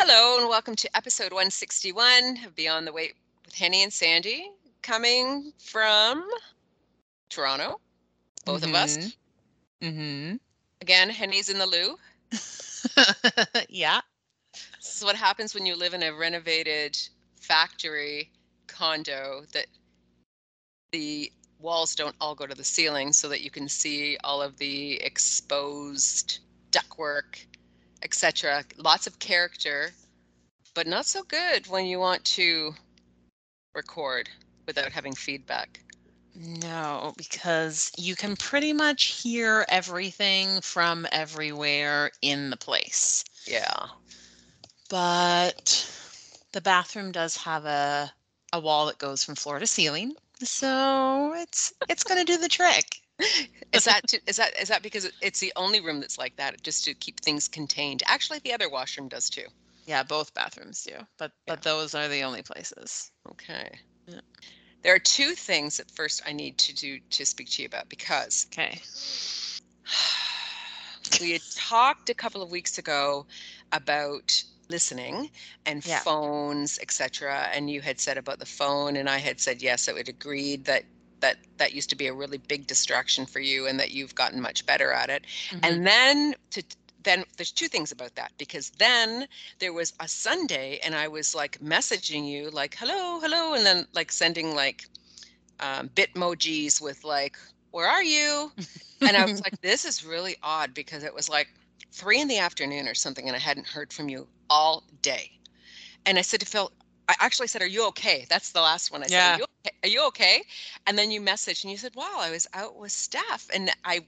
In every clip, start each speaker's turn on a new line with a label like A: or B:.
A: Hello and welcome to episode 161 of Beyond the Wait with Henny and Sandy, coming from Toronto, both of us.
B: Mm-hmm.
A: Again, Henny's in the loo.
B: yeah.
A: This is what happens when you live in a renovated factory condo that the walls don't all go to the ceiling so that you can see all of the exposed ductwork etc. Lots of character, but not so good when you want to record without having feedback.
B: No, because you can pretty much hear everything from everywhere in the place.
A: Yeah.
B: But the bathroom does have a a wall that goes from floor to ceiling. So it's it's going to do the trick.
A: Is that to, is that is that because it's the only room that's like that just to keep things contained actually the other washroom does too
B: yeah both bathrooms do but
A: Yeah.
B: but those are the only places
A: okay
B: Yeah.
A: there are two things that first i need to do to speak to you about because
B: okay
A: we had talked a couple of weeks ago about listening and
B: Yeah.
A: phones etc and you had said about the phone and i had said yes i would agreed that that that used to be a really big distraction for you and that you've gotten much better at it.
B: Mhm.
A: and then to then there's two things about that because then there was a sunday and i was like messaging you like hello hello and then like sending like um, bitmojis with like where are you? And i was like this is really odd because it was like three in the afternoon or something and i hadn't heard from you all day. And i said to phil i actually said are you okay that's the last one i said
B: Yeah.
A: are you okay? are you okay and then you messaged and you said wow i was out with Steph and i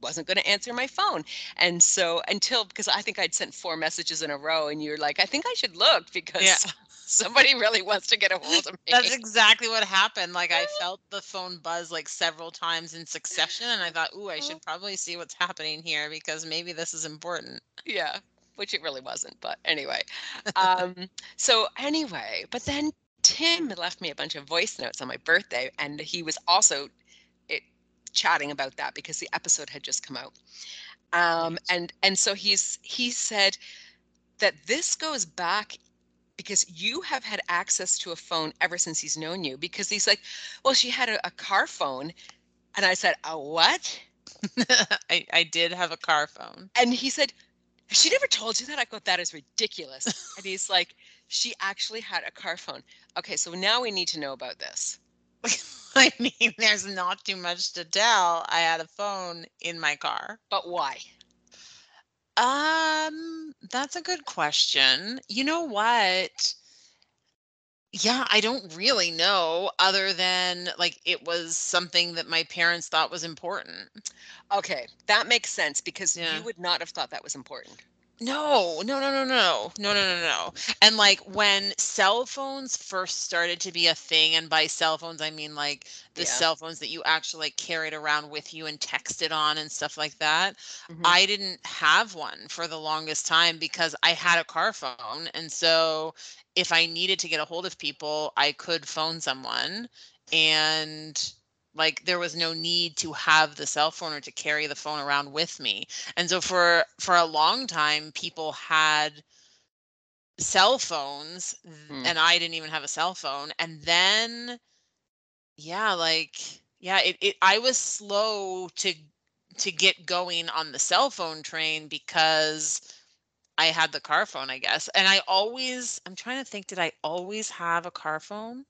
A: wasn't going to answer my phone and so until because i think i'd sent four messages in a row and you're like i think i should look because
B: Yeah.
A: somebody really wants to get a hold of me
B: That's exactly what happened. Like I felt the phone buzz like several times in succession and I thought, "Ooh, I should mm-hmm. probably see what's happening here because maybe this is important."
A: yeah which it really wasn't but anyway. Um so anyway but then tim left me a bunch of voice notes on my birthday and he was also it chatting about that because the episode had just come out. Um and and so he's he said that this goes back because you have had access to a phone ever since he's known you because he's like well she had a, a car phone. And i said a what?
B: I I did have a car phone.
A: and he said, She never told you that? I go, That is ridiculous. and he's like, She actually had a car phone. Okay, so now we need to know about this.
B: I mean, there's not too much to tell. I had a phone in my car.
A: But why?
B: Um, that's a good question. You know what? Yeah, I don't really know other than like it was something that my parents thought was important.
A: Okay, that makes sense because
B: Yeah.
A: you would not have thought that was important.
B: No, no, no, no, no, no, no, no, no. And like when cell phones first started to be a thing, and by cell phones I mean like the
A: Yeah.
B: cell phones that you actually like carried around with you and texted on and stuff like that.
A: Mhm.
B: I didn't have one for the longest time because I had a car phone. And so if I needed to get a hold of people, I could phone someone. And like there was no need to have the cell phone or to carry the phone around with me. And so for for a long time people had cell phones
A: Hmm.
B: and I didn't even have a cell phone. And then yeah, like yeah, it, it I was slow to to get going on the cell phone train because I had the car phone, I guess. And I always I'm trying to think did I always have a car phone?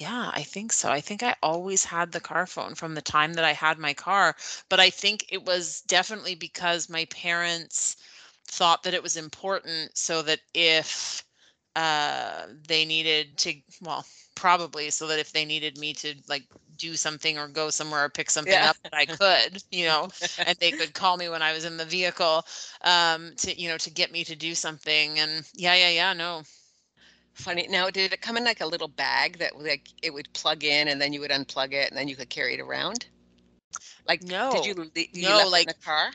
B: Yeah, I think so. I think I always had the car phone from the time that I had my car, but I think it was definitely because my parents thought that it was important so that if uh they needed to well probably so that if they needed me to like do something or go somewhere or pick something
A: Yeah.
B: up that I could, you know, and they could call me when I was in the vehicle um to you know to get me to do something and yeah yeah yeah no
A: Funny. Now, did it come in like a little bag that like it would plug in and then you would unplug it and then you could carry it around? Like,
B: no
A: did you, le- you
B: No,
A: it
B: like-
A: in the car?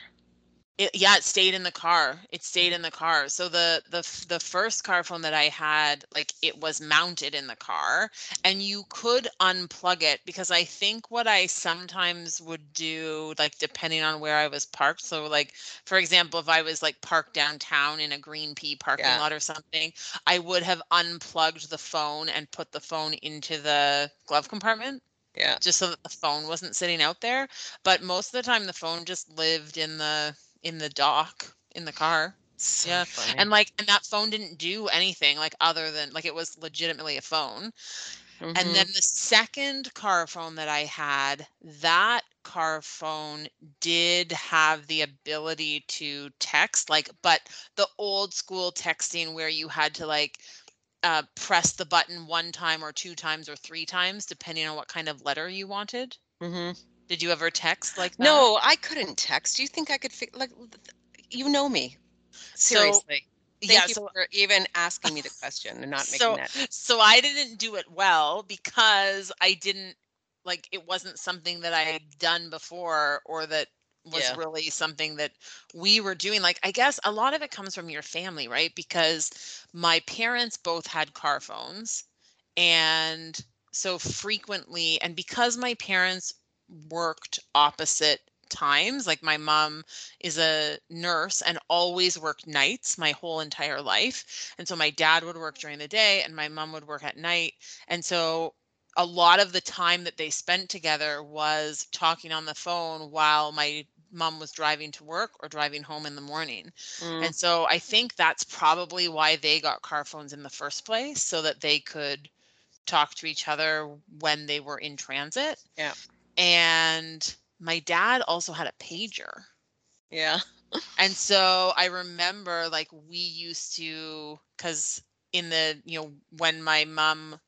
B: It, yeah, it stayed in the car. It stayed mm. in the car. So the the the first car phone that I had, like it was mounted in the car, and you could unplug it because I think what I sometimes would do, like depending on where I was parked. So like for example, if I was like parked downtown in a Green P parking
A: Yeah.
B: lot or something, I would have unplugged the phone and put the phone into the glove compartment
A: Yeah.
B: just so that the phone wasn't sitting out there. But most of the time, the phone just lived in the in the dock in the car.
A: So
B: Yeah,
A: funny.
B: And like, and that phone didn't do anything like other than like it was legitimately a phone.
A: Mhm.
B: And then the second car phone that I had, that car phone did have the ability to text, like, but the old school texting where you had to like uh, press the button one time or two times or three times, depending on what kind of letter you wanted.
A: Mhm.
B: Did you ever text like that?
A: No, I couldn't text. Do you think I could fi- like you know me? Seriously. Thank
B: yeah.
A: you
B: So
A: for even asking me the question and not making
B: so
A: that.
B: so I didn't do it well because I didn't like it wasn't something that I had done before or that was
A: Yeah.
B: really something that we were doing like I guess a lot of it comes from your family right because my parents both had car phones and so frequently and because my parents worked opposite times like my mom is a nurse and always worked nights my whole entire life and so my dad would work during the day and my mom would work at night and so a lot of the time that they spent together was talking on the phone while my mom was driving to work or driving home in the morning
A: Mm,
B: and so I think that's probably why they got car phones in the first place, so that they could talk to each other when they were in transit.
A: Yeah.
B: And my dad also had a pager.
A: yeah.
B: And so I remember like we used to, because in the, you know, when my mom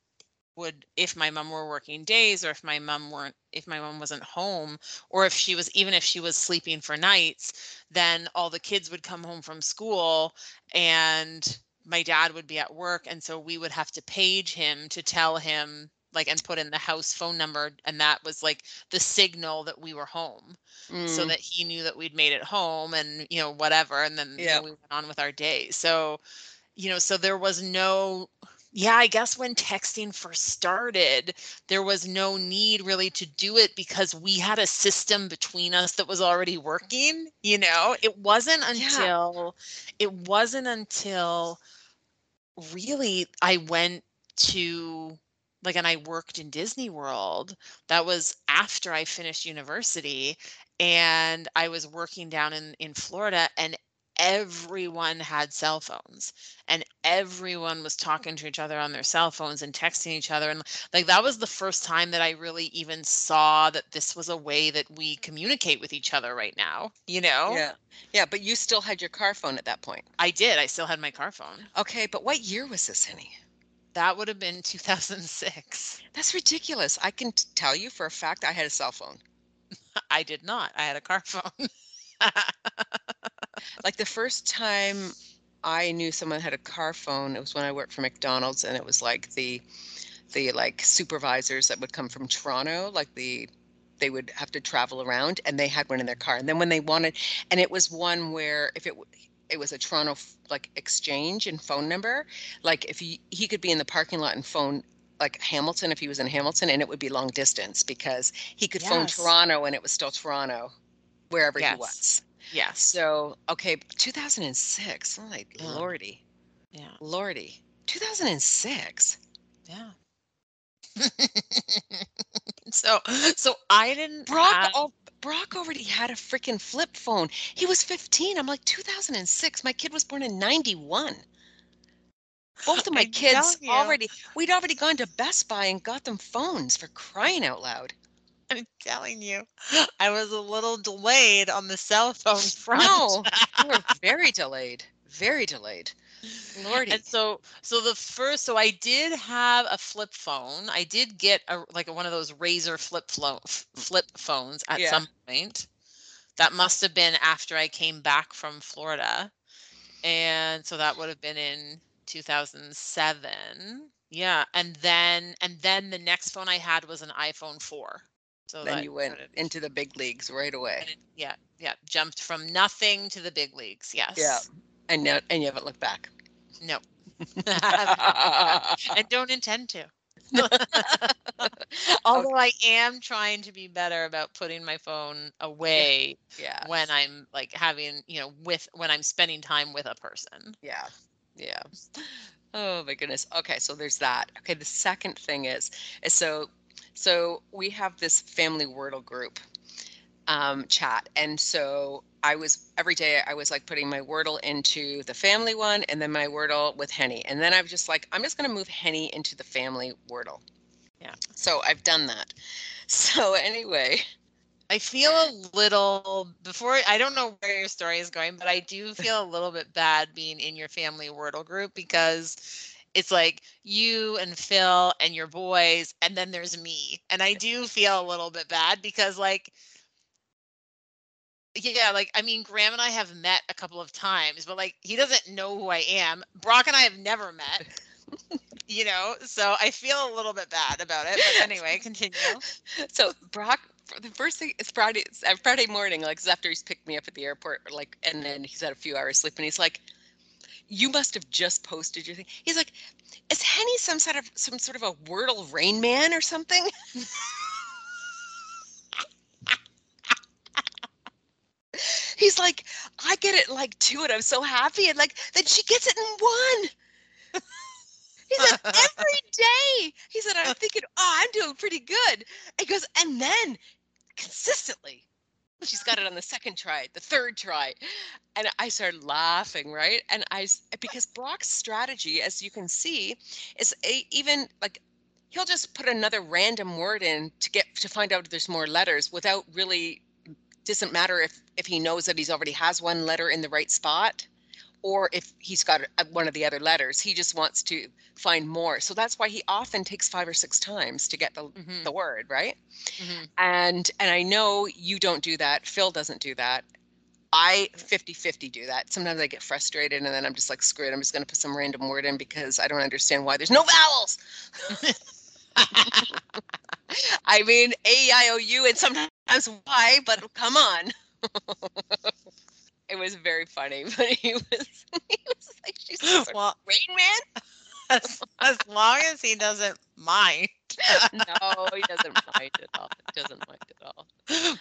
B: would, if my mom were working days or if my mom weren't, if my mom wasn't home, or if she was, even if she was sleeping for nights, then all the kids would come home from school and my dad would be at work. And so we would have to page him to tell him, like, and put in the house phone number. And that was like the signal that we were home so
A: Mm,
B: that he knew that we'd made it home and you know whatever and then you know, we went on with our day so you know so there was no yeah i guess when texting first started there was no need really to do it because we had a system between us that was already working you know it wasn't
A: Yeah.
B: until it wasn't until really i went to like and i worked in disney world that was after i finished university and i was working down in in florida and everyone had cell phones and everyone was talking to each other on their cell phones and texting each other and like that was the first time that i really even saw that this was a way that we communicate with each other right now you know
A: Yeah. Yeah, but you still had your car phone at that point.
B: i did i still had my car phone
A: Okay, but what year was this, Henny?
B: That would have been 2006
A: That's ridiculous. I can t- tell you for a fact I had a cell phone.
B: I did not. I had a car phone.
A: Like the first time I knew someone had a car phone, it was when I worked for McDonald's and it was like the the like supervisors that would come from Toronto, like the they would have to travel around and they had one in their car. And then when they wanted and it was one where if it it was a Toronto like exchange and phone number, like if he he could be in the parking lot and phone like Hamilton if he was in Hamilton and it would be long distance because he could phone Toronto and it was still Toronto wherever he was.
B: yes.
A: So, okay, 2006. Oh, my
B: Yeah.
A: lordy,
B: Yeah.
A: lordy. 2006.
B: Yeah. so so I didn't
A: Brock,
B: have-
A: oh, Brock already had a freaking flip phone. He was 15. I'm like, 2006. My kid was born in 91. Both of my kids already, we'd already gone to Best Buy and got them phones for crying out loud.
B: I'm telling you, I was a little delayed on the cell phone front.
A: No, you were very delayed. Very delayed. Lordy.
B: And so so the first so I did have a flip phone. I did get a like one of those Razr flip phone flip phones at
A: Yeah.
B: some point. That must have been after I came back from Florida. And so that would have been in 2007. Yeah, and then and then the next phone I had was an iPhone 4. So
A: then you went into the big leagues right away.
B: yeah, yeah, jumped from nothing to the big leagues. Yes.
A: And now, and you haven't looked back.
B: No. and don't intend to. Although I am trying to be better about putting my phone away
A: yeah.
B: when I'm like having, you know, with when I'm spending time with a person.
A: Yeah. Yeah. Oh my goodness. Okay, so there's that. Okay, the second thing is is so so we have this family Wordle group um chat. And so I was every day I was like putting my Wordle into the family one and then my Wordle with Henny. And then I was just like, I'm just gonna move Henny into the family Wordle.
B: Yeah.
A: So I've done that. So anyway,
B: I feel a little before I don't know where your story is going, but I do feel a little bit bad being in your family Wordle group because it's like you and Phil and your boys, and then there's me. And I do feel a little bit bad because like yeah, like I mean, Graham and I have met a couple of times, but like he doesn't know who I am. Brock and I have never met. you know, so I feel a little bit bad about it. But anyway, continue.
A: so Brock, the first thing it's Friday, it's uh, Friday morning, like 'cause after he's picked me up at the airport, like, and then he's had a few hours sleep, and he's like, "You must have just posted your thing." He's like, "Is Henny some sort of some sort of a Wordle Rain Man or something?" he's like, "I get it like two, and I'm so happy, and like then she gets it in one." He said, every day. He said, I'm thinking, oh, I'm doing pretty good. He goes, and then consistently, she's got it on the second try, the third try. And I started laughing, right? And I, because Brock's strategy, as you can see, is a, even like, he'll just put another random word in to get to find out if there's more letters without really doesn't matter if if he knows that he's already has one letter in the right spot or if he's got one of the other letters. He just wants to find more. So that's why he often takes five or six times to get the,
B: Mhm,
A: the word right?
B: Mhm.
A: and and i know you don't do that. Phil doesn't do that. I 50 50 do that. Sometimes i get frustrated and then i'm just like screw it. I'm just going to put some random word in because i don't understand why there's no vowels i mean a E, i o u and sometimes y but come on it was very funny but he was he was like she's a
B: well,
A: rain man
B: as, as long as he doesn't mind.
A: no he doesn't mind at all he doesn't mind at all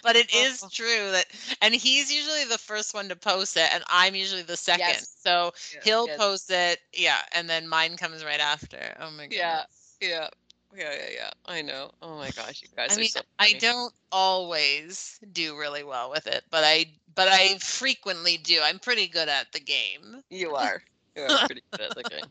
B: but it is true that, and he's usually the first one to post it, and I'm usually the second.
A: Yes.
B: So he'll
A: Yes.
B: post it, yeah, and then mine comes right after. Oh my god.
A: Yeah. Yeah. Yeah, yeah, yeah. I know. Oh my gosh, you guys
B: I
A: are
B: mean,
A: so
B: I don't always do really well with it, but I but I frequently do. I'm pretty good at the game.
A: You are. You are pretty good at the game.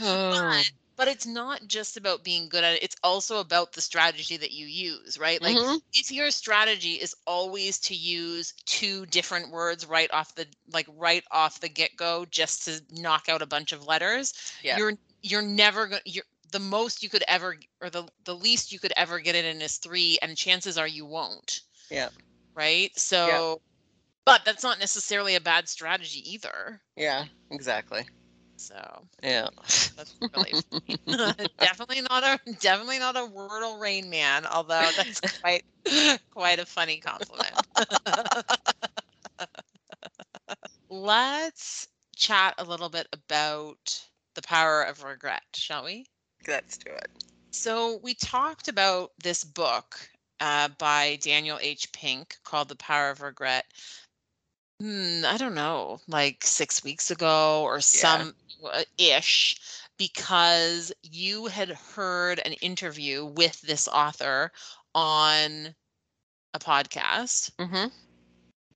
A: Oh.
B: But, but it's not just about being good at it. It's also about the strategy that you use, right? Like
A: Mhm.
B: if your strategy is always to use two different words right off the like right off the get-go just to knock out a bunch of letters,
A: Yeah.
B: you're you're never going you're the most you could ever or the the least you could ever get it in is 3 and chances are you won't.
A: Yeah.
B: Right? So but that's not necessarily a bad strategy either.
A: Yeah, exactly.
B: So
A: Yeah.
B: that's really definitely not a definitely not a Wordle Rain Man, although that's quite quite a funny compliment. Let's chat a little bit about the power of regret, shall we?
A: Let's do it.
B: So we talked about this book uh, by Daniel H. Pink called The Power of Regret. Hmm, I don't know, like six weeks ago or some uh, ish, because you had heard an interview with this author on a podcast.
A: Mm-hmm.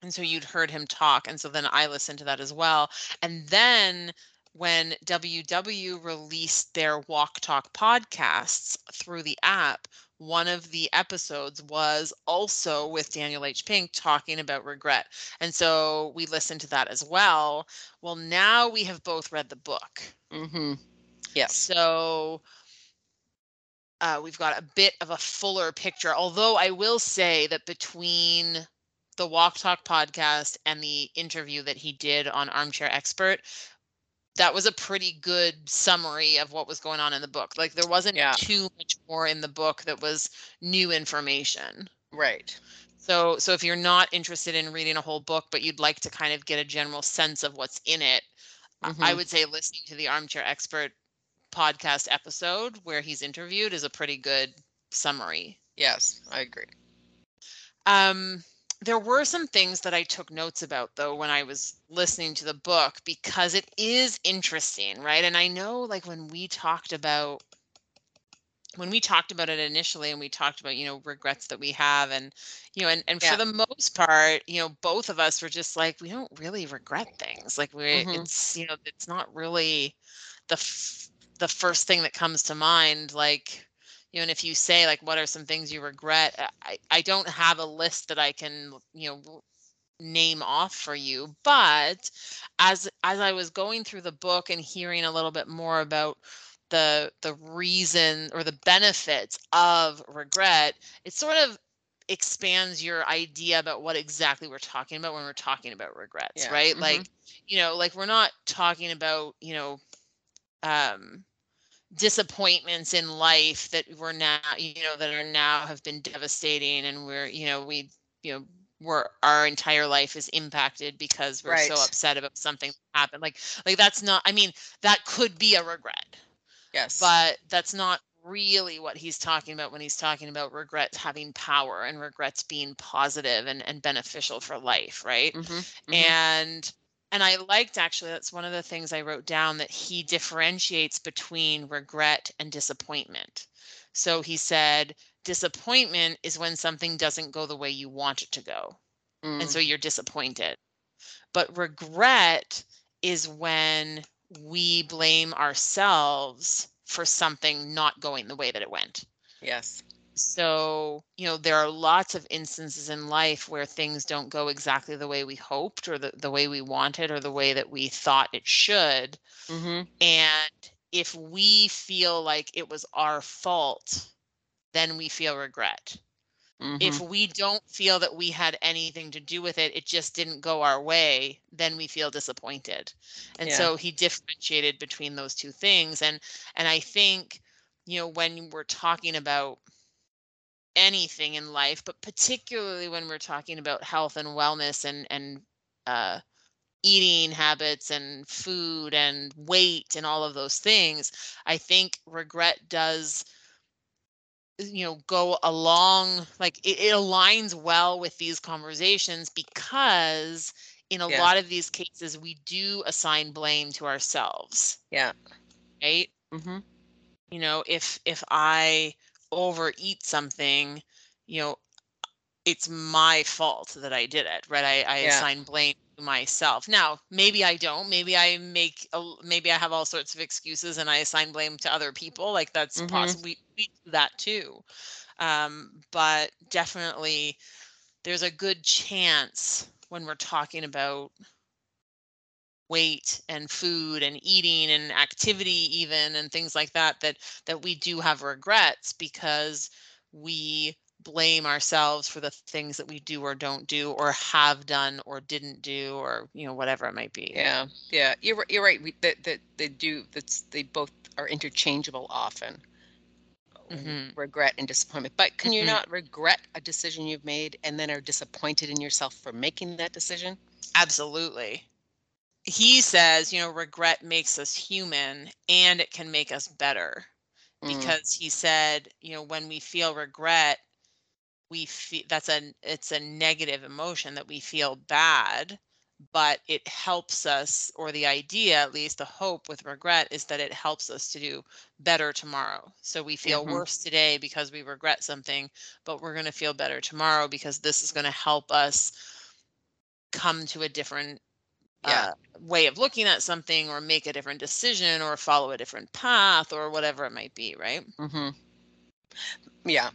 B: And so you'd heard him talk. And so then I listened to that as well. And then when WW released their Walk Talk podcasts through the app, one of the episodes was also with Daniel H. Pink talking about regret. And so we listened to that as well. Well, now we have both read the book.
A: Mm-hmm. Yes.
B: So uh, we've got a bit of a fuller picture. Although I will say that between the Walk Talk podcast and the interview that he did on Armchair Expert, that was a pretty good summary of what was going on in the book. Like there wasn't
A: Yeah.
B: too much more in the book that was new information.
A: Right.
B: So so if you're not interested in reading a whole book but you'd like to kind of get a general sense of what's in it, I- I would say listening to the Armchair Expert podcast episode where he's interviewed is a pretty good summary.
A: Yes, I agree.
B: Um, there were some things that I took notes about though when I was listening to the book because it is interesting, right? And I know like when we talked about when we talked about it initially and we talked about, you know, regrets that we have and you know, and, and
A: Yeah.
B: for the most part, you know, both of us were just like, we don't really regret things. Like we
A: Mhm.
B: it's, you know, it's not really the f- the first thing that comes to mind like you know and if you say like what are some things you regret i i don't have a list that i can you know name off for you but as as i was going through the book and hearing a little bit more about the the reason or the benefits of regret it sort of expands your idea about what exactly we're talking about when we're talking about regrets
A: Yeah,
B: right
A: mhm.
B: like you know like we're not talking about you know um disappointments in life that we're now you know that are now have been devastating and we're you know we you know we're our entire life is impacted because we're so upset about something that happened like like that's not i mean that could be a regret
A: Yes.
B: but that's not really what he's talking about when he's talking about regrets having power and regrets being positive and, and beneficial for life right
A: Mhm, mhm.
B: and and i liked actually that's one of the things i wrote down that he differentiates between regret and disappointment. So he said disappointment is when something doesn't go the way you want it to go. And
A: Mm,
B: so you're disappointed. But regret is when we blame ourselves for something not going the way that it went.
A: Yes.
B: So, you know, there are lots of instances in life where things don't go exactly the way we hoped or the, the way we wanted or the way that we thought it should.
A: hmm
B: And if we feel like it was our fault, then we feel regret. If
A: Mm-hmm.
B: we don't feel that we had anything to do with it, it just didn't go our way, then we feel disappointed. And
A: Yeah.
B: so he differentiated between those two things. And and I think, you know, when we're talking about anything in life, but particularly when we're talking about health and wellness and and uh, eating habits and food and weight and all of those things, I think regret does you know go along like it, it aligns well with these conversations because in a
A: Yeah.
B: lot of these cases we do assign blame to ourselves
A: Yeah.
B: right
A: mm-hmm.
B: you know if if i overeat something you know it's my fault that i did it right i, I
A: Yeah.
B: assign blame to myself now maybe i don't maybe i make a, maybe i have all sorts of excuses and i assign blame to other people like that's
A: Mhm.
B: possible we, we do that too um, but definitely there's a good chance when we're talking about weight and food and eating and activity even and things like that that that we do have regrets because we blame ourselves for the things that we do or don't do or have done or didn't do or you know whatever it might be
A: Yeah. Yeah. You're you're right. We that that they do. That's they both are interchangeable often.
B: Mhm.
A: Regret and disappointment. But can you
B: Mhm.
A: not regret a decision you've made and then are disappointed in yourself for making that decision?
B: Absolutely. He says, you know, regret makes us human and it can make us better
A: Mm,
B: because he said, you know, when we feel regret, we feel that's a it's a negative emotion that we feel bad, but it helps us or the idea at least the hope with regret is that it helps us to do better tomorrow. So we feel
A: Mhm.
B: worse today because we regret something, but we're going to feel better tomorrow because this is going to help us come to a different
A: Yeah.
B: uh, way of looking at something or make a different decision or follow a different path or whatever it might be right
A: mm-hmm. Yeah.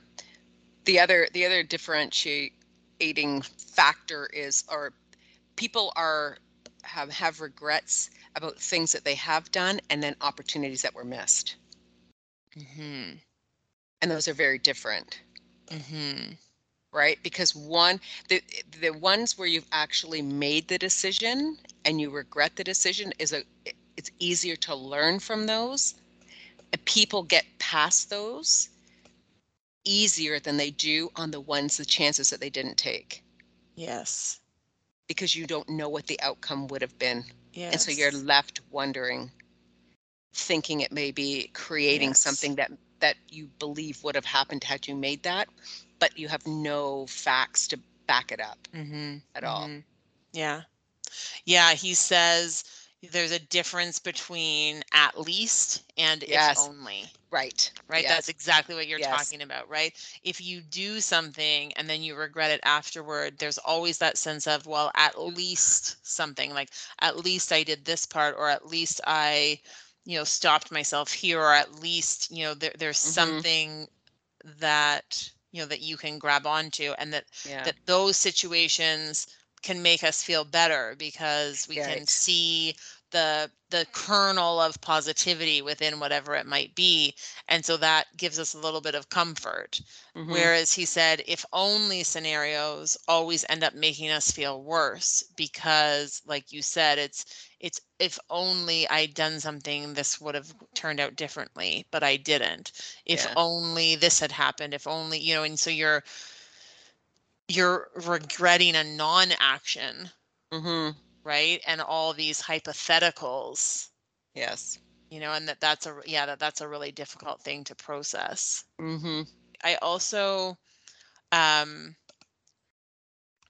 A: The other the other differentiating factor is or people are have have regrets about things that they have done and then opportunities that were missed.
B: mm-hmm.
A: And those are very different.
B: hmm
A: right because one the the ones where you've actually made the decision and you regret the decision is a it's easier to learn from those. People get past those easier than they do on the ones, the chances that they didn't take.
B: Yes.
A: Because you don't know what the outcome would have been.
B: Yes.
A: And so you're left wondering, thinking it may be creating
B: Yes.
A: something that that you believe would have happened had you made that, but you have no facts to back it up
B: mm-hmm.
A: at all.
B: Mhm. Yeah. Yeah. He says there's a difference between at least and
A: Yes.
B: if only.
A: Right.
B: Right.
A: Yes.
B: That's exactly what you're
A: Yes.
B: talking about. Right. If you do something and then you regret it afterward, there's always that sense of, well, at least something like at least I did this part, or at least I, you know, stopped myself here, or at least, you know, there, there's
A: Mhm.
B: something that, you know, that you can grab onto and that
A: Yeah.
B: that those situations can make us feel better because we can see the the kernel of positivity within whatever it might be and so that gives us a little bit of comfort
A: Mhm.
B: whereas he said if only scenarios always end up making us feel worse because like you said it's it's if only i'd done something this would have turned out differently but i didn't if
A: Yeah.
B: only this had happened if only you know and so you're you're regretting a non-action
A: Mhm.
B: Right and all these hypotheticals
A: Yes.
B: you know and that that's a yeah that that's a really difficult thing to process
A: Mhm.
B: i also um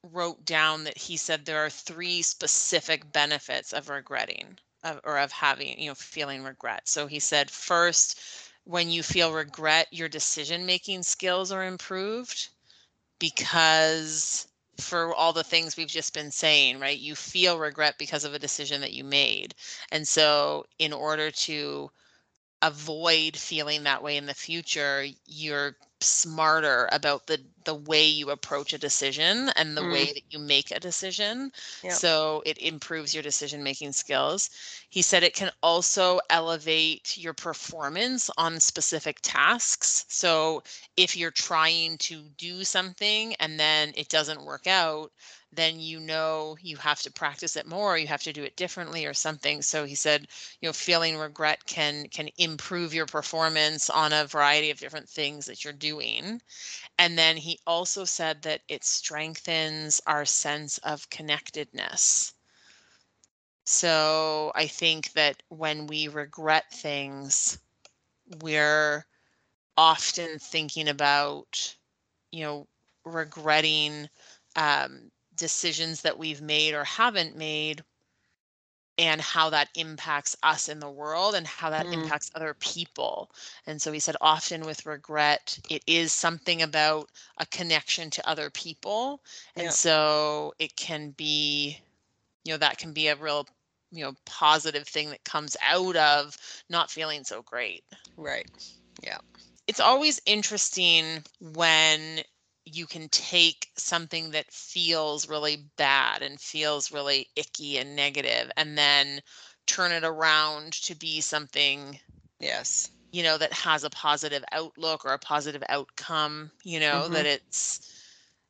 B: wrote down that he said there are three specific benefits of regretting of, or of having you know feeling regret so he said first when you feel regret your decision making skills are improved because for all the things we've just been saying, right? You feel regret because of a decision that you made. And so, in order to avoid feeling that way in the future, you're smarter about the the way you approach a decision and the
A: Mm.
B: way that you make a decision.
A: Yep.
B: So it improves your decision making skills. He said it can also elevate your performance on specific tasks. So if you're trying to do something and then it doesn't work out, then you know you have to practice it more, you have to do it differently or something. So he said, you know, feeling regret can can improve your performance on a variety of different things that you're doing. And then he also said that it strengthens our sense of connectedness. So I think that when we regret things, we're often thinking about, you know, regretting um, decisions that we've made or haven't made and how that impacts us in the world and how that
A: Mm.
B: impacts other people. And so he said, often with regret, it is something about a connection to other people. And
A: Yeah.
B: so it can be, you know, that can be a real, you know, positive thing that comes out of not feeling so great
A: Right. Yeah.
B: It's always interesting when you can take something that feels really bad and feels really icky and negative and then turn it around to be something
A: Yes.
B: you know that has a positive outlook or a positive outcome you know that mm-hmm. it's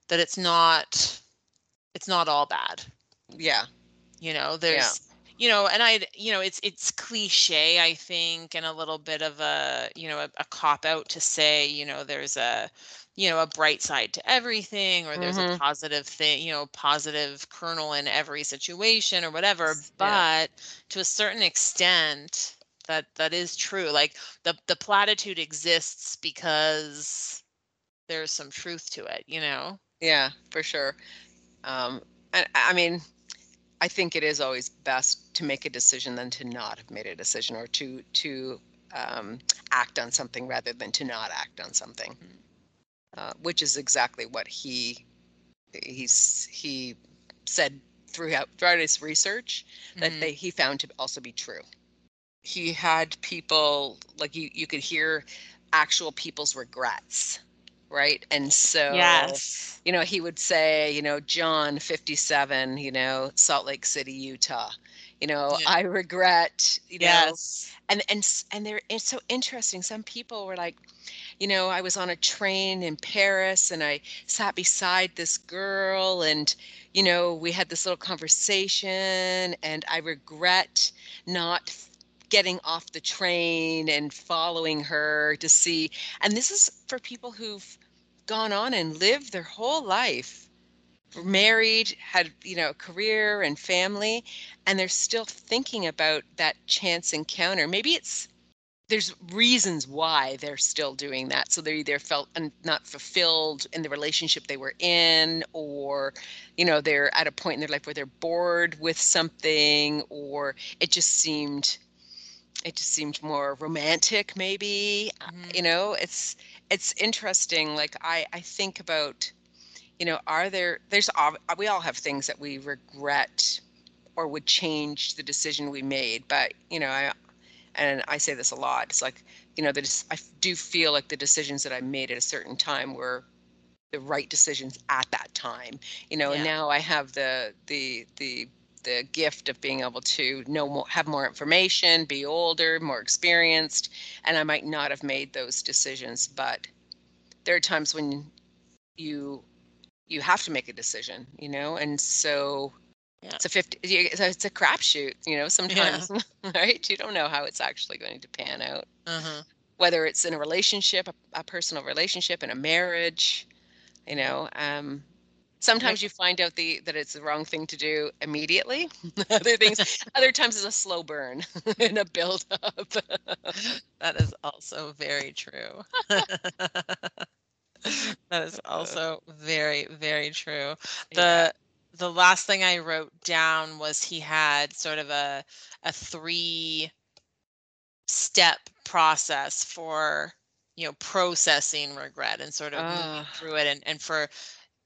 B: that it's not it's not all bad
A: Yeah.
B: you know there's you know and i you know it's it's cliche i think and a little bit of a you know a, a cop out to say you know there's a you know a bright side to everything or there's a
A: Mhm.
B: positive thing you know positive kernel in every situation or whatever
A: yeah.
B: but to a certain extent that that is true like the the platitude exists because there's some truth to it you know
A: Yeah, for sure. Um, and I I mean, I think it is always best to make a decision than to not have made a decision or to to um, act on something rather than to not act on something, uh, which is exactly what he he's he said throughout throughout his research that
B: Mhm.
A: they he found to also be true. He had people like you you could hear actual people's regrets, right? And so
B: yes
A: you know, he would say, you know, John 57, you know, Salt Lake City, Utah. You know,
B: Yeah.
A: I regret, you know,
B: yes
A: and and and they're it's so interesting. Some people were like, you know, I was on a train in Paris and I sat beside this girl and you know, we had this little conversation and I regret not getting off the train and following her to see and this is for people who've gone on and lived their whole life married had you know a career and family and they're still thinking about that chance encounter maybe it's there's reasons why they're still doing that. So they either felt not fulfilled in the relationship they were in, or, you know, they're at a point in their life where they're bored with something, or it just seemed, it just seemed more romantic, maybe. Mm-hmm. You know, it's it's interesting. Like I I think about, you know, are there there's we all have things that we regret or would change the decision we made, but you know, I and I say this a lot. It's like you know, that I do feel like the decisions that I made at a certain time were the right decisions at that time. You know, yeah. and now I have the the the the gift of being able to know more, have more information, be older, more experienced, and I might not have made those decisions, but there are times when you you have to make a decision, you know, and so yeah. It's a 50 it's a crapshoot, you know, sometimes, yeah. right? You don't know how it's actually going to pan out. Uh-huh. Whether it's in a relationship, a, a, personal relationship, in a marriage, you know, um, sometimes you find out the that it's the wrong thing to do immediately. other things, other times it's a slow burn and a build up.
B: that is also very true. that is also very, very true. The yeah the last thing I wrote down was he had sort of a a three step process for you know processing regret and sort of uh. through it and, and for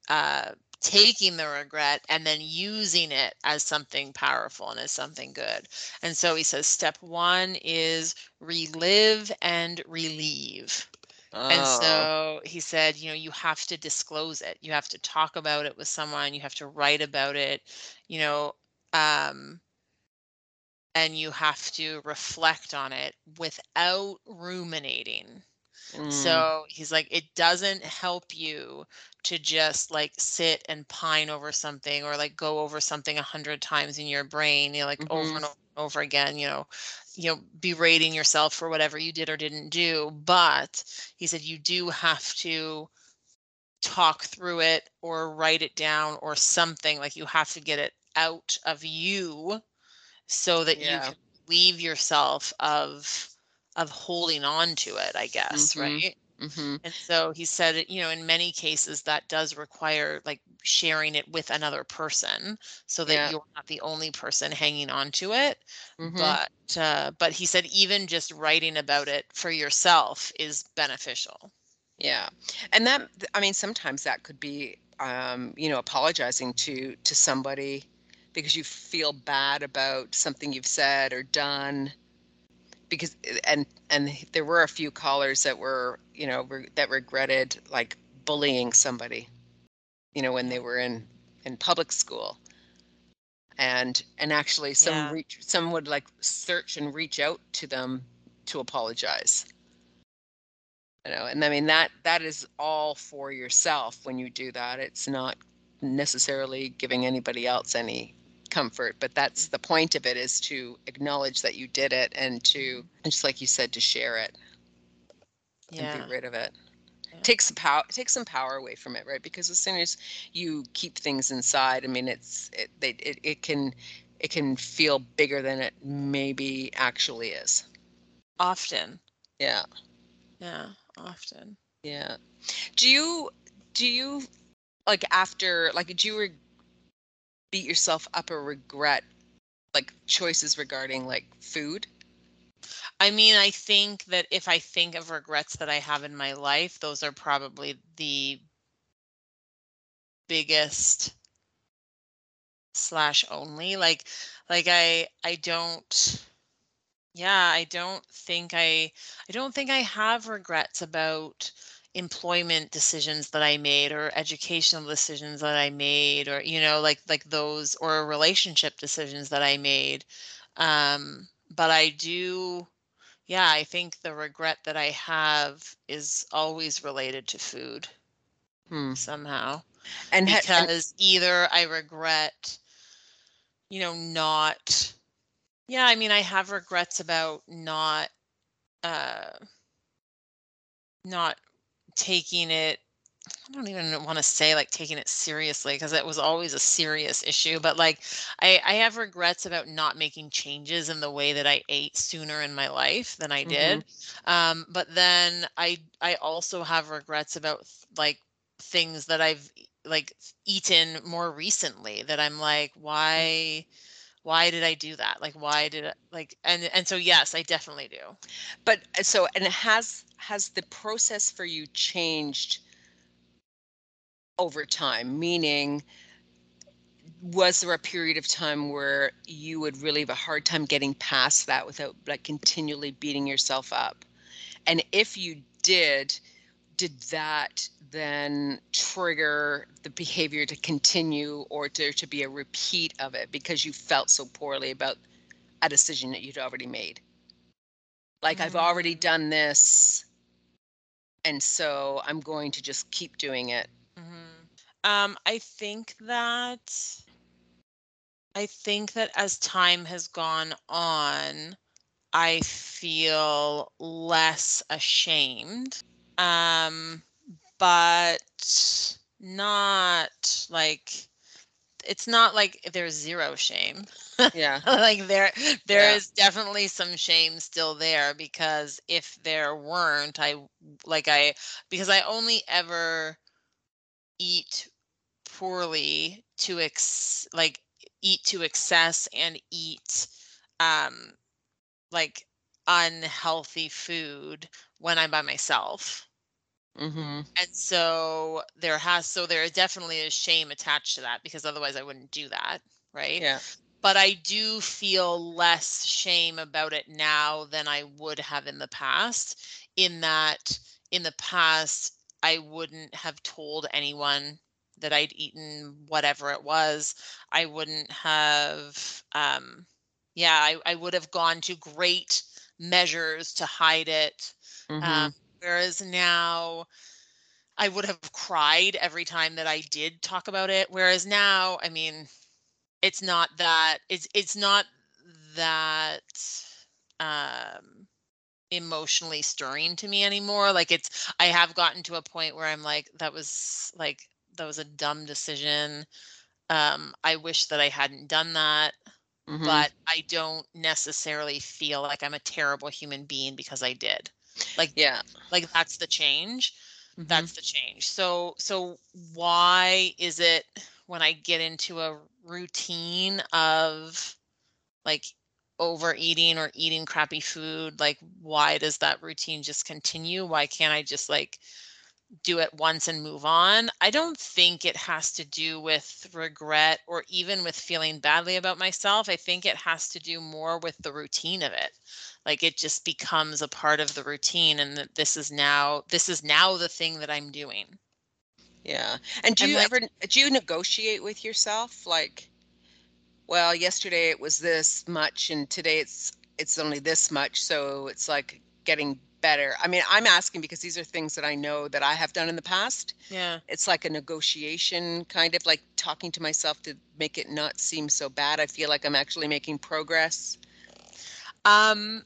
B: uh, taking the regret and then using it as something powerful and as something good. And so he says step one is relive and relieve. And oh. so he said, you know, you have to disclose it. You have to talk about it with someone. You have to write about it, you know, um, and you have to reflect on it without ruminating. Mm. So he's like, it doesn't help you to just like sit and pine over something or like go over something a hundred times in your brain, you know, like mm-hmm. over and over again, you know, you know berating yourself for whatever you did or didn't do but he said you do have to talk through it or write it down or something like you have to get it out of you so that yeah. you can leave yourself of of holding on to it i guess mm-hmm. right Mm-hmm. And so he said, you know, in many cases that does require like sharing it with another person so that yeah. you're not the only person hanging on to it. Mm-hmm. But uh, but he said even just writing about it for yourself is beneficial.
A: Yeah. And that I mean sometimes that could be um, you know, apologizing to to somebody because you feel bad about something you've said or done because and and there were a few callers that were you know re, that regretted like bullying somebody you know when they were in in public school. And and actually some yeah. reach some would like search and reach out to them to apologize. You know and i mean that that is all for yourself when you do that. It's not necessarily giving anybody else any comfort but that's the point of it is to acknowledge that you did it and to and just like you said to share it yeah. and be rid of it. Yeah. take some power take some power away from it right? Because as soon as you keep things inside i mean it's it, they, it, it can it can feel bigger than it maybe actually is.
B: Often.
A: Yeah.
B: Yeah often.
A: Yeah. Do you do you like after like do you beat yourself up or regret like choices regarding like food?
B: I mean, I think that if I think of regrets that I have in my life, those are probably the biggest slash only like like i i don't yeah i don't think i i don't think i have regrets about employment decisions that I made or educational decisions that I made or you know like like those or relationship decisions that I made um but I do yeah I think the regret that I have is always related to food hmm. somehow and because and- either I regret you know not Yeah, I mean, I have regrets about not uh not taking it I don't even want to say like taking it seriously because it was always a serious issue, but like I I have regrets about not making changes in the way that I ate sooner in my life than I did. Um, but then I I also have regrets about like things that I've like eaten more recently that I'm like, why why did I do that? Like why did I like and and so yes, I definitely do.
A: But uh, so and has has the process for you changed over time? Meaning, was there a period of time where you would really have a hard time getting past that without like continually beating yourself up? And if you did, did that then trigger the behavior to continue or to, to be a repeat of it because you felt so poorly about a decision that you'd already made? Like, I've already
B: Mm,
A: done this, and so I'm going to just keep doing it.
B: mhm. Um, I think that I think that as time has gone on, I feel less ashamed. Um, but not like it's not like there's zero shame.
A: Yeah,
B: like there there
A: yeah.
B: is definitely some shame still there because if there weren't, I like I because I only ever eat poorly to ex like eat to excess and eat um like unhealthy food when I'm by myself.
A: Mhm.
B: And so there has so there definitely is shame attached to that because otherwise I wouldn't do that, right?
A: Yeah.
B: But I do feel less shame about it now than I would have in the past in that in the past I wouldn't have told anyone that I'd eaten whatever it was. I wouldn't have um yeah, I, I would have gone to great measures to hide it. Um,
A: Mhm.
B: whereas now I would have cried every time that I did talk about it. Whereas now, I mean, it's not that it's it's not that um emotionally stirring to me anymore. Like it's I have gotten to a point where I'm like, that was like that was a dumb decision. Um, I wish that I hadn't done that,
A: Mhm.
B: but I don't necessarily feel like I'm a terrible human being because I did. Like
A: Yeah.
B: like that's the change.
A: Mhm.
B: That's the change. So so why is it when I get into a routine of like overeating or eating crappy food, like why does that routine just continue? Why can't I just like do it once and move on? I don't think it has to do with regret or even with feeling badly about myself. I think it has to do more with the routine of it. Like it just becomes a part of the routine and that this is now this is now the thing that I'm doing.
A: Yeah. And do
B: I'm
A: you
B: like
A: ever do you negotiate with yourself like, well, yesterday it was this much and today it's it's only this much, so it's like getting better. I mean, I'm asking because these are things that I know that I have done in the past.
B: yeah.
A: It's like a negotiation kind of like talking to myself to make it not seem so bad. I feel like I'm actually making progress.
B: Um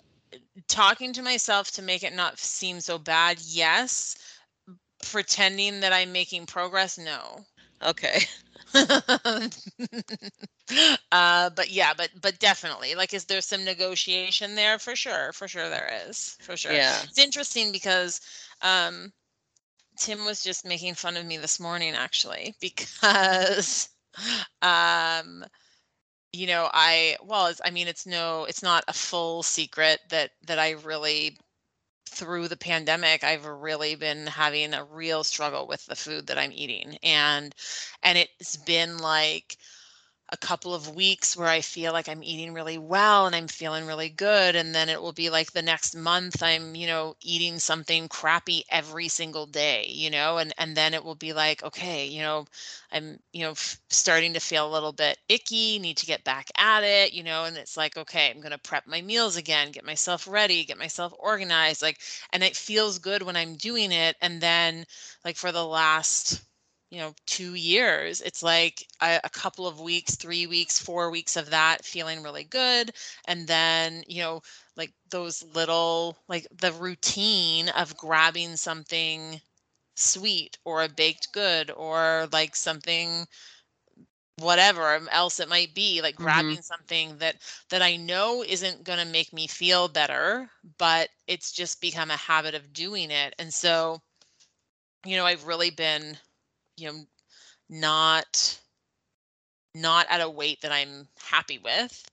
B: talking to myself to make it not seem so bad. Yes. Pretending that I'm making progress. No.
A: Okay.
B: uh but yeah but but definitely like is there some negotiation there for sure for sure there is for sure
A: Yeah.
B: it's interesting because um tim was just making fun of me this morning actually because um you know i well i mean it's no it's not a full secret that that i really through the pandemic i've really been having a real struggle with the food that i'm eating. And and it's been like a couple of weeks where I feel like I'm eating really well and I'm feeling really good. And then it will be like the next month I'm, you know, eating something crappy every single day, you know, and, and then it will be like, okay, you know, I'm, you know, f- starting to feel a little bit icky, need to get back at it, you know, and it's like, okay, I'm going to prep my meals again, get myself ready, get myself organized. Like, and it feels good when I'm doing it. And then like for the last you know, two years. It's like a, a, couple of weeks, three weeks, four weeks of that feeling really good. And then, you know, like those little, like the routine of grabbing something sweet or a baked good or like something whatever else it might be like grabbing mm-hmm. something that that i know isn't going to make me feel better but it's just become a habit of doing it and so you know i've really been you know not not at a weight that i'm happy with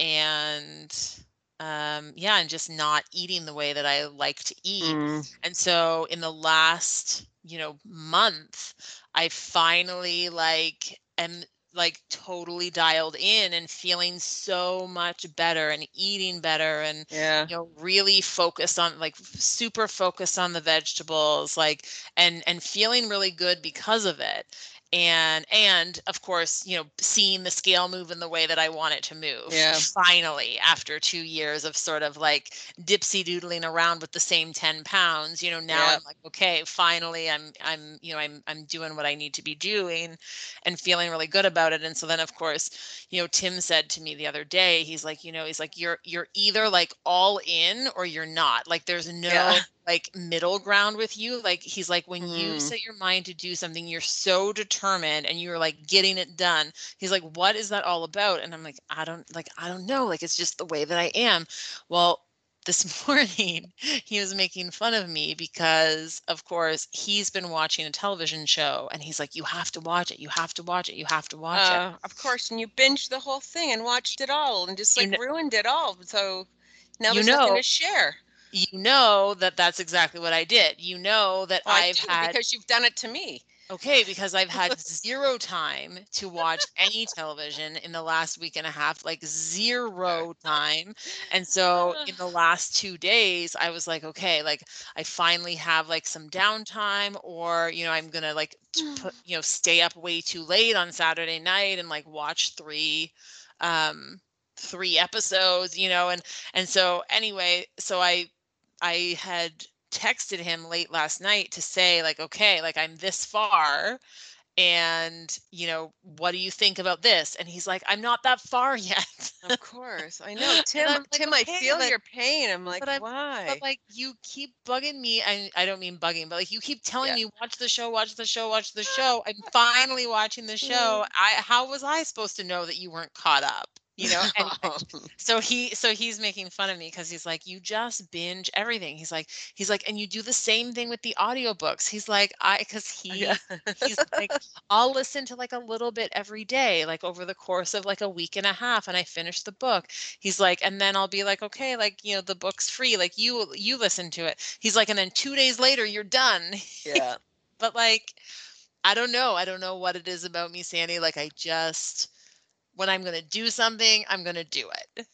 B: and um yeah and just not eating the way that i like to eat mm. and so in the last you know month i finally like am like totally dialed in and feeling so much better and eating better and
A: yeah.
B: you know really focused on like super focused on the vegetables like and and feeling really good because of it and and of course you know seeing the scale move in the way that i want it to move
A: yeah.
B: finally after two years of sort of like dipsy doodling around with the same 10 pounds you know now yeah. i'm like okay finally i'm i'm you know i'm i'm doing what i need to be doing and feeling really good about it. And so then of course you know tim said to me the other day he's like you know he's like you're you're either like all in or you're not. Like there's no yeah like middle ground with you like he's like when mm. you set your mind to do something you're so determined and you're like getting it done he's like what is that all about? And i'm like i don't like i don't know like it's just the way that i am. Well this morning he was making fun of me because of course he's been watching a television show and he's like you have to watch it you have to watch it you have to watch uh,
A: it of course and you binged the whole thing and watched it all and just like you know, ruined it all so now there's you know, nothing to share
B: you know that that's exactly what I did. You know that
A: well,
B: I've had
A: because you've done it to me.
B: Okay, because I've had zero time to watch any television in the last week and a half, like zero time. And so in the last 2 days, I was like, okay, like I finally have like some downtime or, you know, I'm going to like put, you know, stay up way too late on Saturday night and like watch 3 um 3 episodes, you know, and and so anyway, so I I had texted him late last night to say like okay like i'm this far and you know what do you think about this? And he's like i'm not that far yet.
A: Of course i know tim like, tim okay, i feel but, your pain. I'm like but why
B: but like you keep bugging me I, I don't mean bugging but like you keep telling yeah. me watch the show watch the show watch the show i'm finally watching the show. Mm. i how was i supposed to know that you weren't caught up you know and oh. so he so he's making fun of me because he's like you just binge everything. He's like he's like and you do the same thing with the audiobooks. He's like i because he yeah. he's like i'll listen to like a little bit every day like over the course of like a week and a half and i finish the book. He's like and then i'll be like okay like you know the book's free like you you listen to it he's like and then two days later you're done.
A: Yeah.
B: But like i don't know. I don't know what it is about me sandy. Like i just when I'm going to do something, I'm going to do it.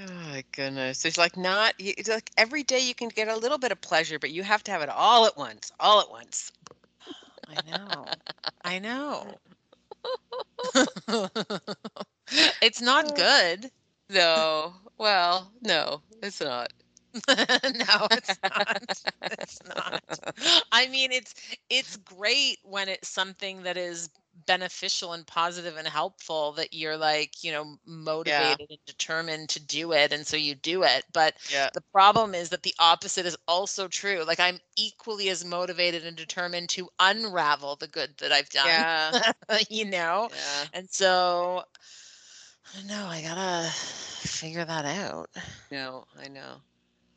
A: Oh my goodness. It's like not it's like every day you can get a little bit of pleasure, but you have to have it all at once, all at once.
B: I know. I know. it's not uh. good.
A: No. Well, no, it's not.
B: no, it's not. it's not. I mean, it's it's great when it's something that is beneficial and positive and helpful that you're like you know motivated yeah. and determined to do it and so you do it but
A: yeah.
B: the problem is that the opposite is also true like i'm equally as motivated and determined to unravel the good that i've done
A: yeah.
B: you know
A: yeah.
B: and so i know i gotta figure that out
A: no i know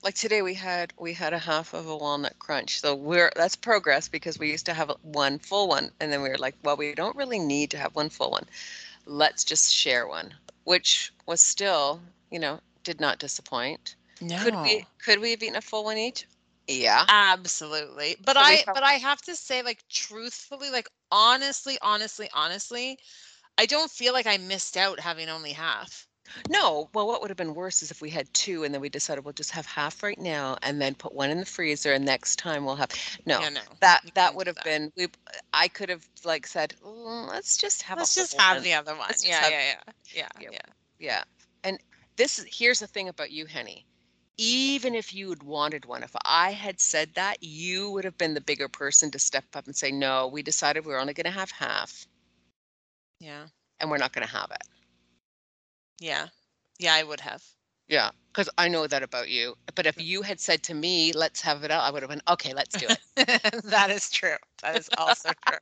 A: like today we had we had a half of a walnut crunch. So we're that's progress because we used to have one full one and then we were like well we don't really need to have one full one. Let's just share one which was still you know did not disappoint.
B: No
A: could we could we have eaten a full one each? Yeah.
B: Absolutely. But so i but i have to say like truthfully like honestly honestly honestly i don't feel like i missed out having only half
A: no, well, what would have been worse is if we had two and then we decided we'll just have half right now and then put one in the freezer and next time we'll have no.
B: Yeah, no.
A: That that would have that. been we I could have like said, "Mm, let's just have
B: Let's just have the other one. Yeah, have, yeah, yeah, yeah, yeah,
A: yeah, yeah. And this is here's the thing about you, Henny. even if you had wanted one, if I had said that, you would have been the bigger person to step up and say, no, we decided we're only going to have half
B: Yeah.
A: and we're not going to have it.
B: Yeah. Yeah, I would have.
A: Yeah. Because I know that about you. But if you had said to me, let's have it out, I would have been, okay, let's do it.
B: that is true. That is also true.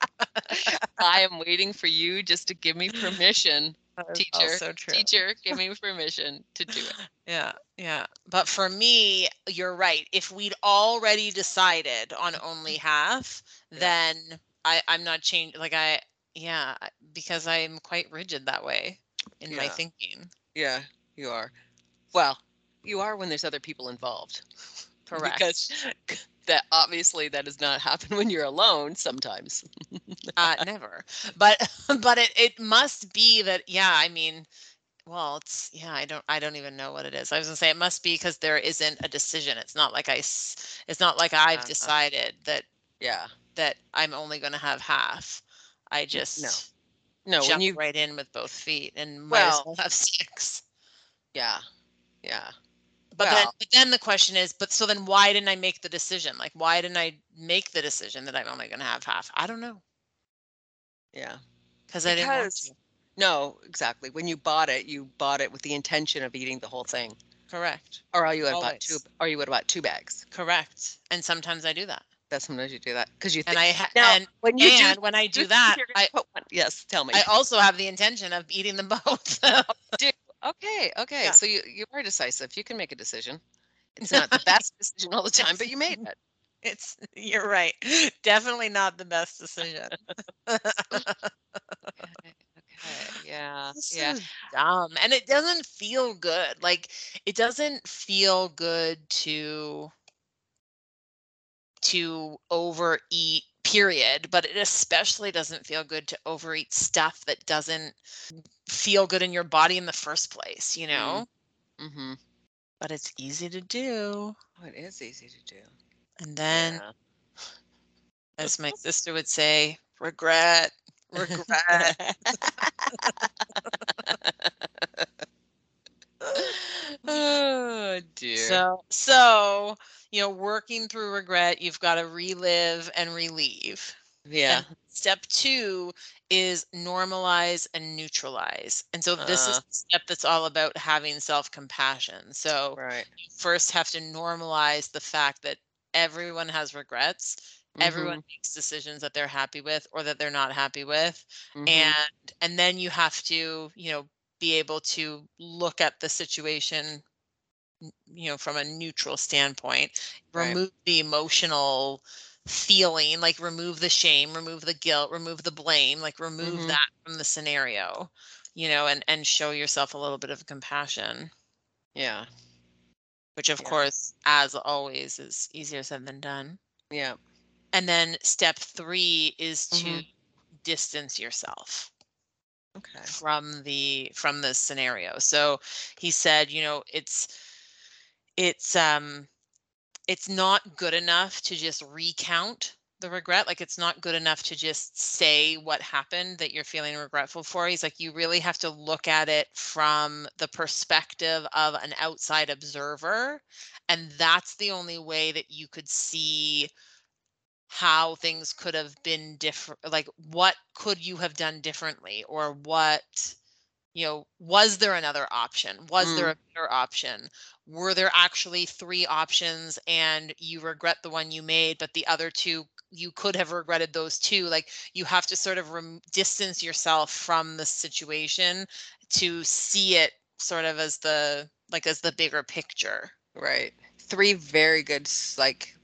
A: I am waiting for you just to give me permission. Teacher. Teacher, give me permission to do it.
B: Yeah, yeah. But for me, you're right. If we'd already decided on only half,
A: Yeah.
B: then I I'm not changing. Like I, yeah, because I'm quite rigid that way in my thinking.
A: Yeah, you are. Well, you are when there's other people involved.
B: Correct.
A: Because that obviously that does not happen when you're alone sometimes.
B: uh, never. But but it it must be that. Yeah, I mean. Well, it's yeah. I don't. I don't even know what it is. I was gonna say it must be because there isn't a decision. It's not like i It's not like I've
A: Uh-uh.
B: decided that
A: Yeah.
B: that I'm only going to have half. I just
A: No,
B: jump
A: when you
B: right in with both feet and might as
A: Well-
B: well have six.
A: yeah. Yeah.
B: But then, but then the question is, but so then why didn't I make the decision? Like, why didn't I make the decision that I'm only going to have half? I don't know
A: Yeah.
B: because I didn't want to.
A: No, exactly. When you bought it, you bought it with the intention of eating the whole thing.
B: Correct.
A: Or are you would have bought two
B: Always.
A: or you would have bought two bags.
B: Correct. And sometimes I do that.
A: That's sometimes you do that. Because you
B: And I ha-
A: now
B: and
A: when you
B: and
A: do
B: when I do that, I
A: put one- yes, tell me.
B: I also have the intention of eating them both.
A: Oh, okay, okay.
B: Yeah.
A: So you you are decisive. You can make a decision. It's not the best decision all the time, but you made it.
B: it's you're right. Definitely not the best decision.
A: Okay, yeah,
B: This
A: yeah.
B: dumb and it doesn't feel good like it doesn't feel good to to overeat period but it especially doesn't feel good to overeat stuff that doesn't feel good in your body in the first place you know
A: Mm-hmm.
B: but it's easy to do
A: Oh, it is easy to do.
B: and then
A: Yeah.
B: as my sister would say regret regret
A: oh dear.
B: So, so you know, working through regret, you've got to relive and relieve.
A: yeah.
B: And step two is normalize and neutralize. And so this is
A: Uh.
B: the step that's all about having self-compassion. So
A: Right.
B: you first have to normalize the fact that everyone has regrets. Everyone makes decisions that they're happy with or that they're not happy with
A: Mhm, mhm.
B: and and then you have to you know be able to look at the situation you know from a neutral standpoint
A: Right.
B: remove the emotional feeling like remove the shame remove the guilt remove the blame like remove
A: Mhm.
B: that from the scenario you know and and show yourself a little bit of compassion
A: yeah.
B: which of
A: Yeah.
B: course as always is easier said than done
A: Yeah.
B: and then step 3 is to
A: Mhm.
B: distance yourself
A: Okay.
B: from the from the scenario so he said you know it's it's um it's not good enough to just recount the regret like it's not good enough to just say what happened that you're feeling regretful for he's like you really have to look at it from the perspective of an outside observer and that's the only way that you could see how things could have been different like what could you have done differently? Or what you know was there another option? Was there hmm. a better option? Were there actually three options and you regret the one you made but the other two you could have regretted those two like you have to sort of rem- distance yourself from the situation to see it sort of as the like as the bigger picture.
A: Right. Three very good like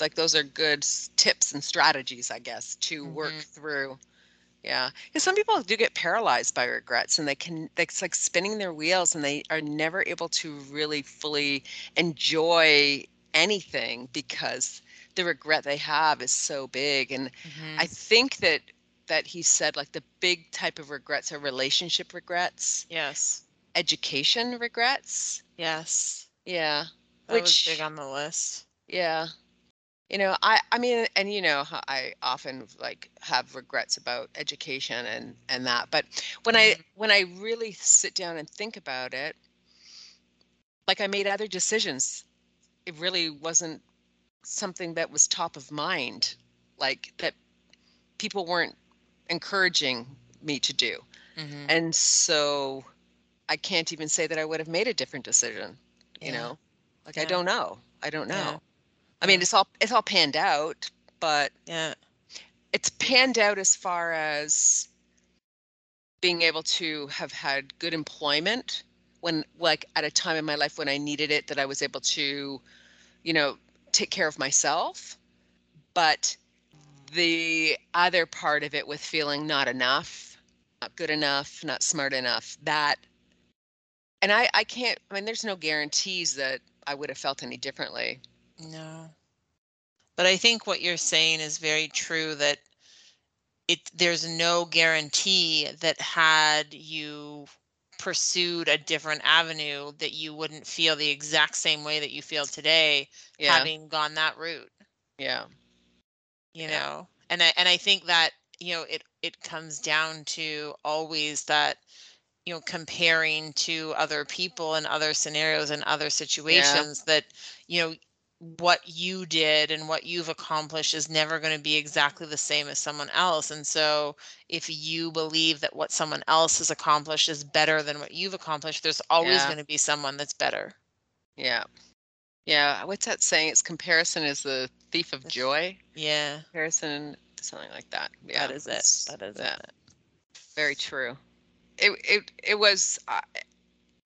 A: like those are good tips and strategies, I guess, to work
B: Mhm.
A: through. Yeah. Because some people do get paralyzed by regrets and they can it's like spinning their wheels and they are never able to really fully enjoy anything because the regret they have is so big and I think that that he said like the big type of regrets are relationship regrets,
B: yes
A: education regrets.
B: yes
A: Yeah.
B: that was
A: Which-
B: big on the list
A: Yeah. You know, I I mean and you know I often like have regrets about education and and that. But when I
B: Mhm.
A: when I really sit down and think about it, like I made other decisions. It really wasn't something that was top of mind, like that people weren't encouraging me to do.
B: Mhm.
A: And so I can't even say that I would have made a different decision, you
B: Yeah.
A: know? Like I don't know. I don't know. I mean, it's all it's all panned out, but
B: Yeah.
A: it's panned out as far as being able to have had good employment when like at a time in my life when I needed it that I was able to, you know, take care of myself. But the other part of it with feeling not enough, not good enough, not smart enough, that and I I can't I mean there's no guarantees that I would have felt any differently.
B: No. But I think what you're saying is very true that it there's no guarantee that had you pursued a different avenue that you wouldn't feel the exact same way that you feel today
A: Yeah.
B: having gone that route.
A: yeah.
B: you
A: Yeah.
B: know and i and i think that you know it it comes down to always that you know comparing to other people and other scenarios and other situations that you know what you did and what you've accomplished is never going to be exactly the same as someone else and so if you believe that what someone else has accomplished is better than what you've accomplished there's always
A: Yeah.
B: going to be someone that's better
A: Yeah. Yeah. What's that saying? It's comparison is the thief of joy.
B: yeah
A: Comparison, something like that. Yeah.
B: that is it that is it
A: Very true. It it it was. Uh,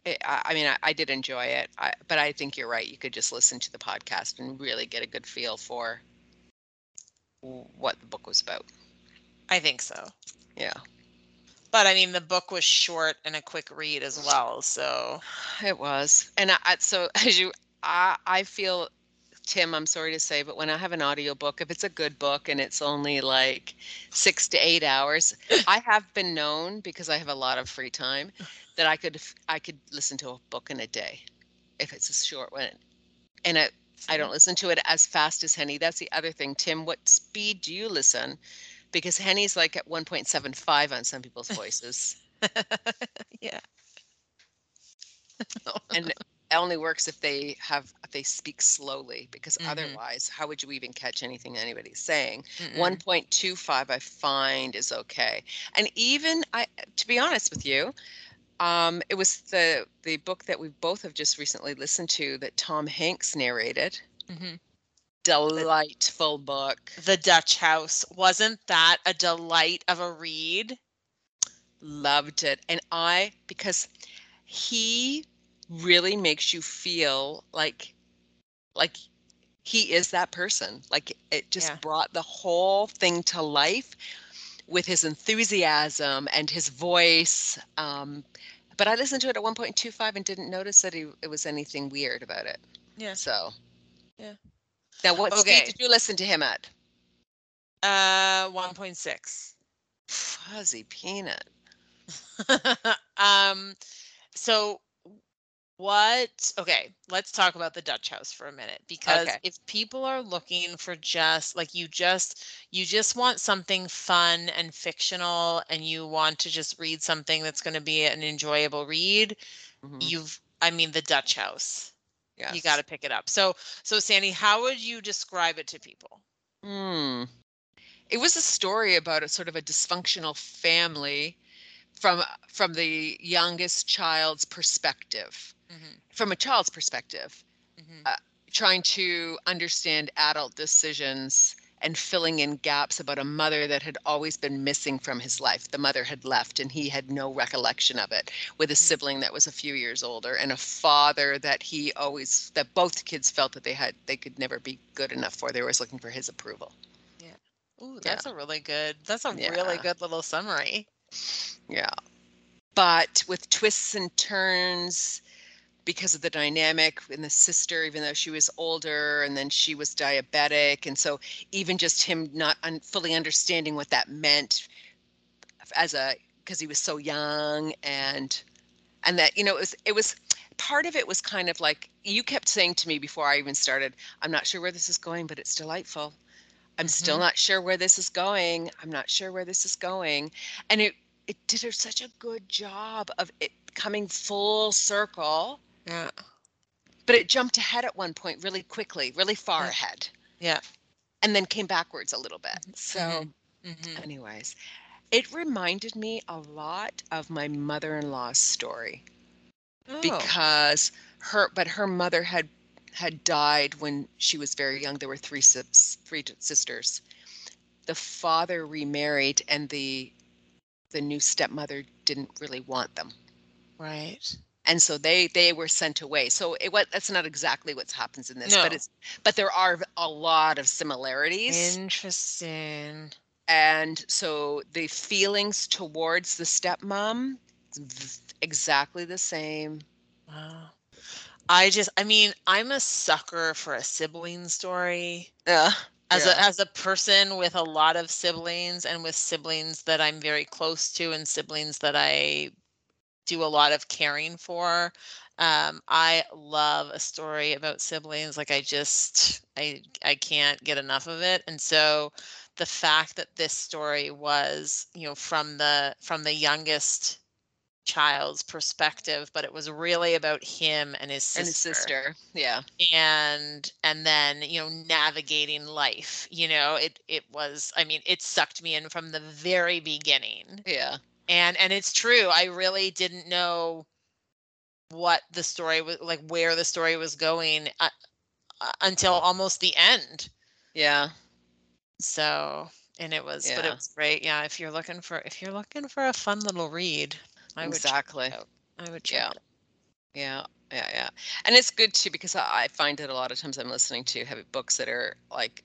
A: It, I I mean, I, I did enjoy it, I, but I think you're right. You could just listen to the podcast and really get a good feel for what the book was about.
B: i think so
A: Yeah,
B: But I mean, the book was short and a quick read as well. So
A: it was. And I, I so as you, I I feel. Tim, I'm sorry to say, but when I have an audiobook, if it's a good book and it's only like six to eight hours, I have been known because I have a lot of free time that I could I could listen to a book in a day if it's a short one. And I, I don't listen to it as fast as Henny. That's the other thing. Tim, what speed do you listen? Because Henny's like at 1.75 on some people's voices.
B: yeah.
A: and it only works if they have if they speak slowly because
B: Mhm.
A: otherwise how would you even catch anything anybody's saying
B: Mm-mm.
A: 1.25 i find is okay and even i to be honest with you um it was the the book that we both have just recently listened to that tom hanks narrated
B: Mhm.
A: delightful book
B: The Dutch House wasn't that a delight of a read?
A: loved it and i because he really makes you feel like like he is that person like it just
B: Yeah.
A: brought the whole thing to life with his enthusiasm and his voice um but i listened to it at 1.25 and didn't notice that he, it was anything weird about it
B: Yeah.
A: so
B: Yeah.
A: now what
B: Okay.
A: speed did you listen to him at
B: Uh, one point six.
A: fuzzy peanut
B: um, so what? Okay, let's talk about the Dutch House for a minute because
A: Okay.
B: if people are looking for just like you just you just want something fun and fictional and you want to just read something that's going to be an enjoyable read,
A: Mhm.
B: you've I mean the Dutch House.
A: yes.
B: You got to pick it up. So so Sandy, how would you describe it to people?
A: Hmm. It was a story about a sort of a dysfunctional family from from the youngest child's perspective,
B: Mhm,
A: from a child's perspective,
B: mhm,
A: Uh, trying to understand adult decisions and filling in gaps about a mother that had always been missing from his life. The mother had left and he had no recollection of it, with a
B: Mhm.
A: sibling that was a few years older and a father that he always that both kids felt that they had they could never be good enough for. They were always looking for his approval. Yeah.
B: Ooh,
A: Yeah.
B: that's a really good. That's a really good little summary.
A: Yeah. But with twists and turns because of the dynamic in the sister, even though she was older and then she was diabetic. And so even just him not un- fully understanding what that meant as a, because he was so young and, and that, you know, it was, it was, part of it was kind of like you kept saying to me before I even started, I'm not sure where this is going, but it's delightful. I'm still
B: Mhm.
A: not sure where this is going. I'm not sure where this is going. And it it did her such a good job of it coming full circle
B: Yeah.
A: but it jumped ahead at one point really quickly, really far
B: Yeah.
A: ahead,
B: Yeah.
A: and then came backwards a little bit. So,
B: Mhm.
A: anyways, it reminded me a lot of my mother-in-law's story
B: Oh.
A: because her, but her mother had had died when she was very young. There were three three sisters. The father remarried, and the the new stepmother didn't really want them.
B: right.
A: and so they they were sent away so it what that's not exactly what happens in this but it's but there are a lot of similarities
B: Interesting.
A: and so the feelings towards the stepmom exactly the same
B: Wow. I just, I mean, I'm a sucker for a sibling story.
A: yeah
B: As
A: Yeah.
B: a as a person with a lot of siblings and with siblings that I'm very close to and siblings that I do a lot of caring for, um, I love a story about siblings. Like I just I I can't get enough of it. And so the fact that this story was, you know, from the from the youngest child's perspective, but it was really about him and his sister
A: and his sister. yeah.
B: And and then you know navigating life you know it it was i mean it sucked me in from the very beginning.
A: Yeah.
B: And and it's true i really didn't know what the story was like where the story was going uh, uh, until almost the end.
A: Yeah.
B: So and it was but
A: Yeah.
B: it was great yeah if you're looking for if you're looking for a fun little read i
A: exactly
B: it i would check
A: Yeah. Yeah, yeah, yeah. And it's good too because I I find that a lot of times I'm listening to heavy books that are like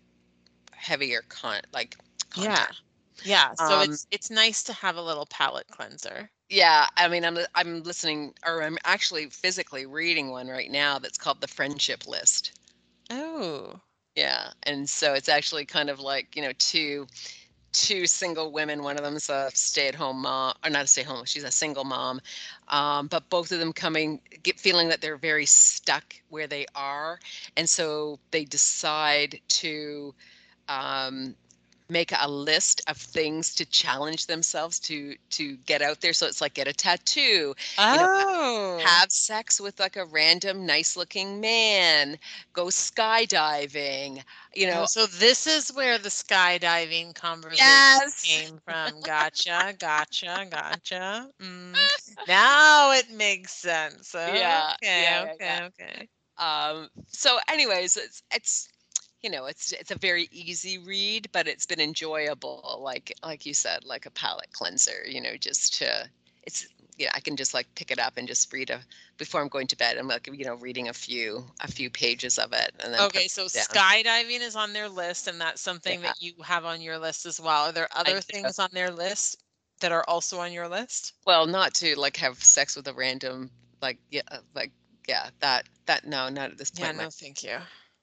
A: heavier con like
B: yeah
A: content.
B: yeah so
A: Um,
B: it's it's nice to have a little palate cleanser
A: Yeah, I mean I'm I'm listening or I'm actually physically reading one right now that's called The Friendship List.
B: oh
A: Yeah, and so it's actually kind of like, you know, two two single women. One of them's a stay-at-home mom, or not a stay-at-home, she's a single mom. Um, but both of them coming, get feeling that they're very stuck where they are, and so they decide to um, make a list of things to challenge themselves to to get out there. So it's like get a tattoo,
B: Oh,
A: have sex with like a random nice-looking man, go skydiving. You know,
B: Oh, so this is where the skydiving conversation
A: Yes.
B: came from. Gotcha, gotcha, gotcha. Mm. Now it makes sense.
A: Yeah,
B: Okay,
A: yeah, yeah,
B: okay,
A: yeah.
B: okay.
A: um so anyways it's it's you know it's it's a very easy read but it's been enjoyable like like you said like a palate cleanser you know just to it's yeah i can just like pick it up and just read a before i'm going to bed i'm like you know reading a few a few pages of it and then
B: Okay, so skydiving is on their list, and that's something
A: Yeah.
B: that you have on your list as well. Are there other things on their list that are also on your list?
A: well not to like have sex with a random like yeah uh, like yeah that that no not at this point in my
B: no, thank you.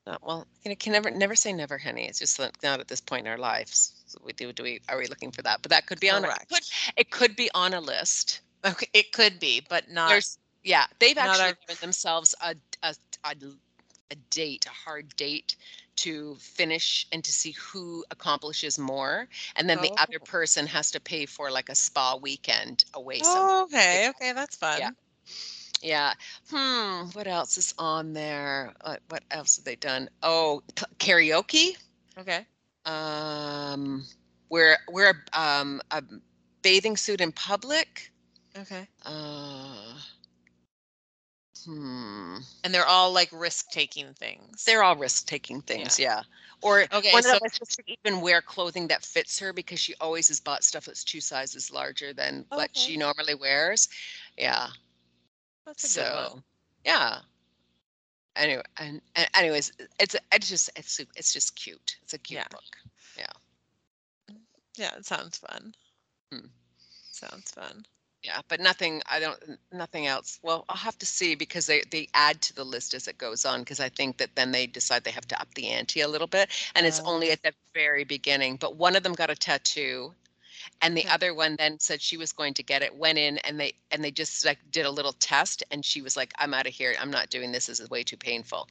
A: Uh, well, you know, can never never say never, honey. It's just like not at this point in our lives. So we do do we are we looking for that? But that could be on a,
B: Correct.
A: could, it could be on a list.
B: Okay, it could be, but not.
A: There's yeah, they've
B: not
A: actually
B: our-
A: given themselves a, a a a date, a hard date to finish and to see who accomplishes more, and then the other
B: Oh.
A: person has to pay for like a spa weekend away somewhere.
B: Oh, okay, okay, that's fun.
A: Yeah. Yeah. Hmm. What else is on there? Uh, what else have they done? Oh, k- karaoke.
B: Okay.
A: um wear wear um a bathing suit in public
B: Okay.
A: uh hmm
B: And they're all like risk taking things.
A: they're all risk taking things yeah, or
B: Okay,
A: one
B: so-
A: of them is just to even wear clothing that fits her because she always has bought stuff that's two sizes larger than what she normally wears yeah
B: That's a good one.
A: so yeah anyway and, and anyways it's it's just it's it's just cute it's a cute
B: Yeah.
A: book
B: Yeah, Yeah, it sounds fun.
A: Hmm.
B: Sounds fun.
A: Yeah, but nothing, I don't, nothing else. Well, I'll have to see because they, they add to the list as it goes on, because I think that then they decide they have to up the ante a little bit. And it's only
B: Oh.
A: at the very beginning, but one of them got a tattoo. And the
B: Okay.
A: other one then said she was going to get it, went in and they, and they just like did a little test and she was like, I'm out of here. I'm not doing this. This is way too painful.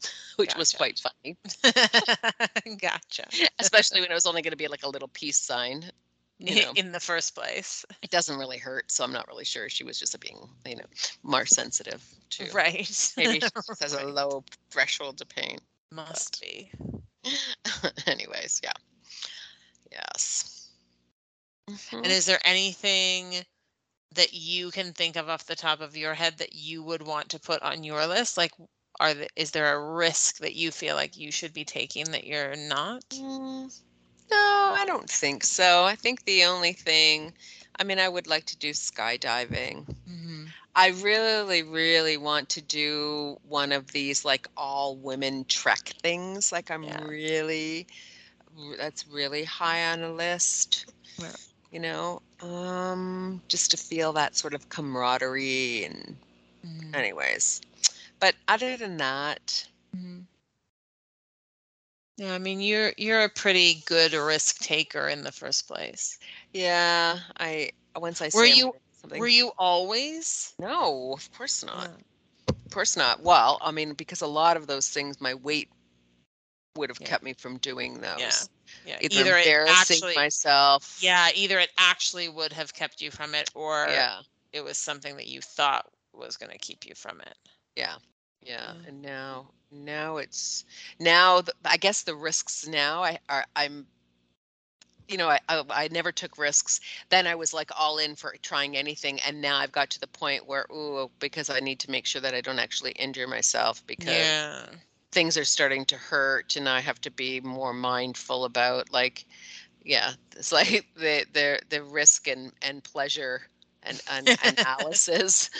A: Which was quite funny,
B: gotcha.
A: especially when it was only going to be like a little peace sign. you know,
B: in the first place.
A: it doesn't really hurt. So I'm not really sure. She was just being, you know, more sensitive to.
B: Right.
A: Maybe she just has a low threshold to pain.
B: Must be.
A: Anyways, yeah. Yes. Mhm.
B: And is there anything that you can think of off the top of your head that you would want to put on your list? Like, are the, is there a risk that you feel like you should be taking that you're not?
A: Mm, No, I don't think so. I think the only thing, I mean, I would like to do skydiving.
B: Mm-hmm.
A: I really, really want to do one of these like all women trek things. Like I'm
B: Yeah.
A: really, that's really high on the list.
B: Yeah.
A: You know, um, just to feel that sort of camaraderie and
B: Mm-hmm.
A: anyways. But other than that,
B: Mhm. Yeah, I mean you're you're a pretty good risk taker in the first place.
A: yeah, I once I
B: Were you-
A: something.
B: Were you always?
A: No, of course not.
B: Yeah.
A: Of course not. Well, I mean, because a lot of those things, my weight would have
B: Yeah.
A: kept me from doing those.
B: Yeah. Yeah.
A: Either,
B: Either it
A: embarrassing
B: actually
A: myself.
B: Yeah, either it actually would have kept you from it or
A: Yeah.
B: it was something that you thought was going to keep you from it.
A: Yeah. Yeah.
B: Yeah.
A: And now, now it's now. The, I guess the risks now. I are. I'm. You know, I, I I never took risks. Then I was like all in for trying anything, and now I've got to the point where, ooh, because I need to make sure that I don't actually injure myself because
B: Yeah.
A: Things are starting to hurt and I have to be more mindful about like yeah it's like the the the risk and and pleasure and, and analysis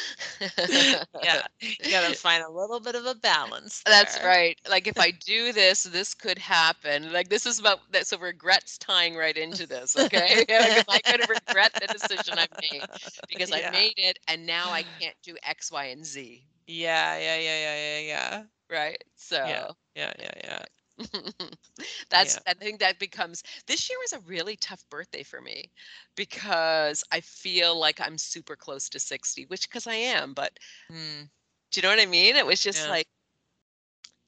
B: Yeah. You got to find a little bit of a balance.
A: that's right like if i do this this could happen like this is about that so regrets tying right into this okay because i could regret the decision i've made because
B: Yeah.
A: i made it and now i can't do x y and z
B: Yeah, yeah, yeah, yeah, yeah, yeah.
A: Right so
B: Yeah, yeah, yeah. yeah.
A: That's
B: Yeah.
A: I think that becomes this year was a really tough birthday for me because I feel like I'm super close to 60, which because I am, but
B: Mm.
A: do you know what I mean? It was just
B: Yeah.
A: like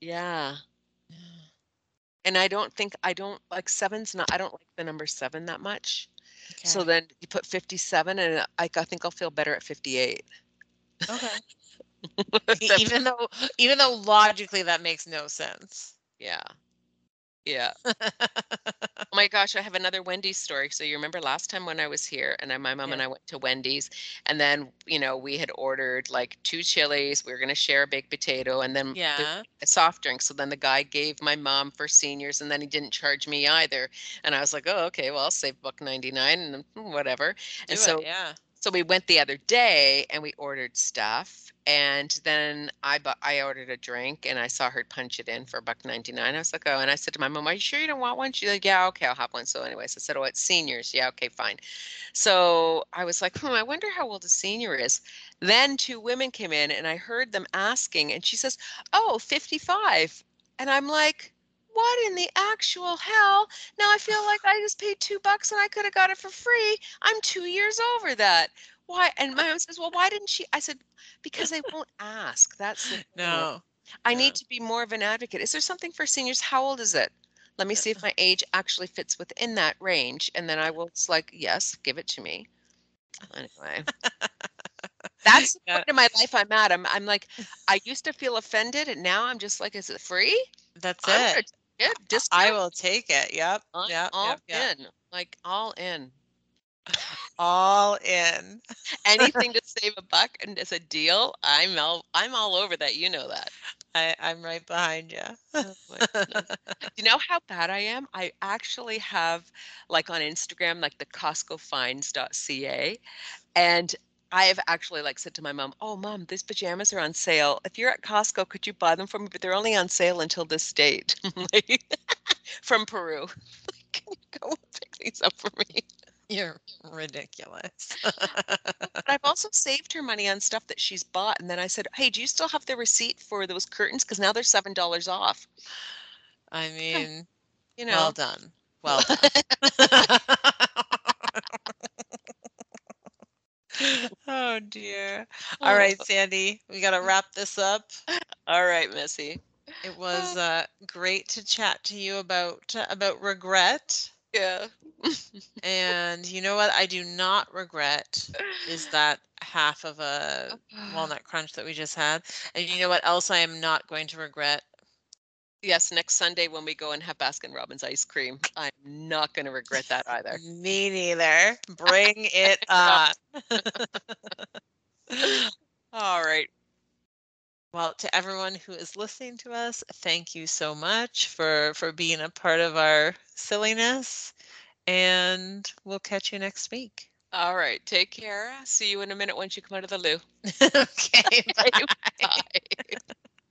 A: yeah. And I don't think I don't like seven's not I don't like the number seven that much.
B: Okay.
A: So then you put 57 and I, I think I'll feel better at 58.
B: Okay. Even though even though logically that makes no sense.
A: yeah. Yeah. Oh my gosh, I have another Wendy's story. So you remember last time when I was here and I, my mom and I went to Wendy's and then, you know, we had ordered like two chilies. We were going to share a baked potato and then the-
B: Yeah.
A: a soft drink. So then the guy gave my mom for seniors and then he didn't charge me either. And I was like, oh, okay, well, I'll save buck 99 and mm, whatever.
B: Do
A: And
B: it,
A: so
B: yeah.
A: So we went the other day and we ordered stuff and then I bought I ordered a drink and I saw her punch it in for a buck 99. I was like, oh, and I said to my mom, are you sure you don't want one? She's like, yeah, okay, I'll have one. So anyways, I said, oh, it's seniors. Yeah, okay, fine. So I was like, hmm, I wonder how old a senior is. Then two women came in and I heard them asking and she says, oh, 55. And I'm like, what in the actual hell? Now I feel like I just paid two bucks and I could have got it for free. I'm two years over that. Why? And my mom says, well, why didn't she? I said, because they won't ask. That's the.
B: No.
A: I
B: yeah.
A: need to be more of an advocate. Is there something for seniors? How old is it? Let me see if my age actually fits within that range. And then I will, it's like, yes, give it to me. Anyway. That's the
B: Yeah.
A: point in my life I'm at. I'm, I'm like, I used to feel offended and now I'm just like, is it free?
B: That's
A: I'm
B: it.
A: It.
B: I will take it. Yep.
A: I'm
B: Yep.
A: all
B: Yep. Yep.
A: in. Like all in.
B: All in.
A: Anything to save a buck and it's a deal. I'm all I'm all over that. You know that.
B: I, I'm right behind you.
A: Oh you know how bad I am? I actually have like on Instagram, like the Costco CostcoFinds.ca. And I have actually like said to my mom, Oh mom, these pajamas are on sale. If you're at Costco, could you buy them for me? But they're only on sale until this date. From Peru. Can you go and pick these up for me?
B: You're ridiculous.
A: But I've also saved her money on stuff that she's bought. And then I said, Hey, do you still have the receipt for those curtains? Because now they're seven dollars off.
B: I mean,
A: You know.
B: well done. Well done. Oh dear. All right, Sandy, we got to wrap this up.
A: All right, Missy.
B: It was uh, great to chat to you about about regret.
A: Yeah.
B: and you know what I do not regret is that half of a walnut crunch that we just had. And you know what else I am not going to regret?
A: Yes, next Sunday when we go and have Baskin Robbins ice cream. I'm not going to regret that either.
B: Me neither. Bring it on.
A: All right.
B: Well, to everyone who is listening to us, thank you so much for for being a part of our silliness and we'll catch you next week.
A: All right. Take care. See you in a minute once you come out of the loo.
B: okay.
A: Bye. Bye.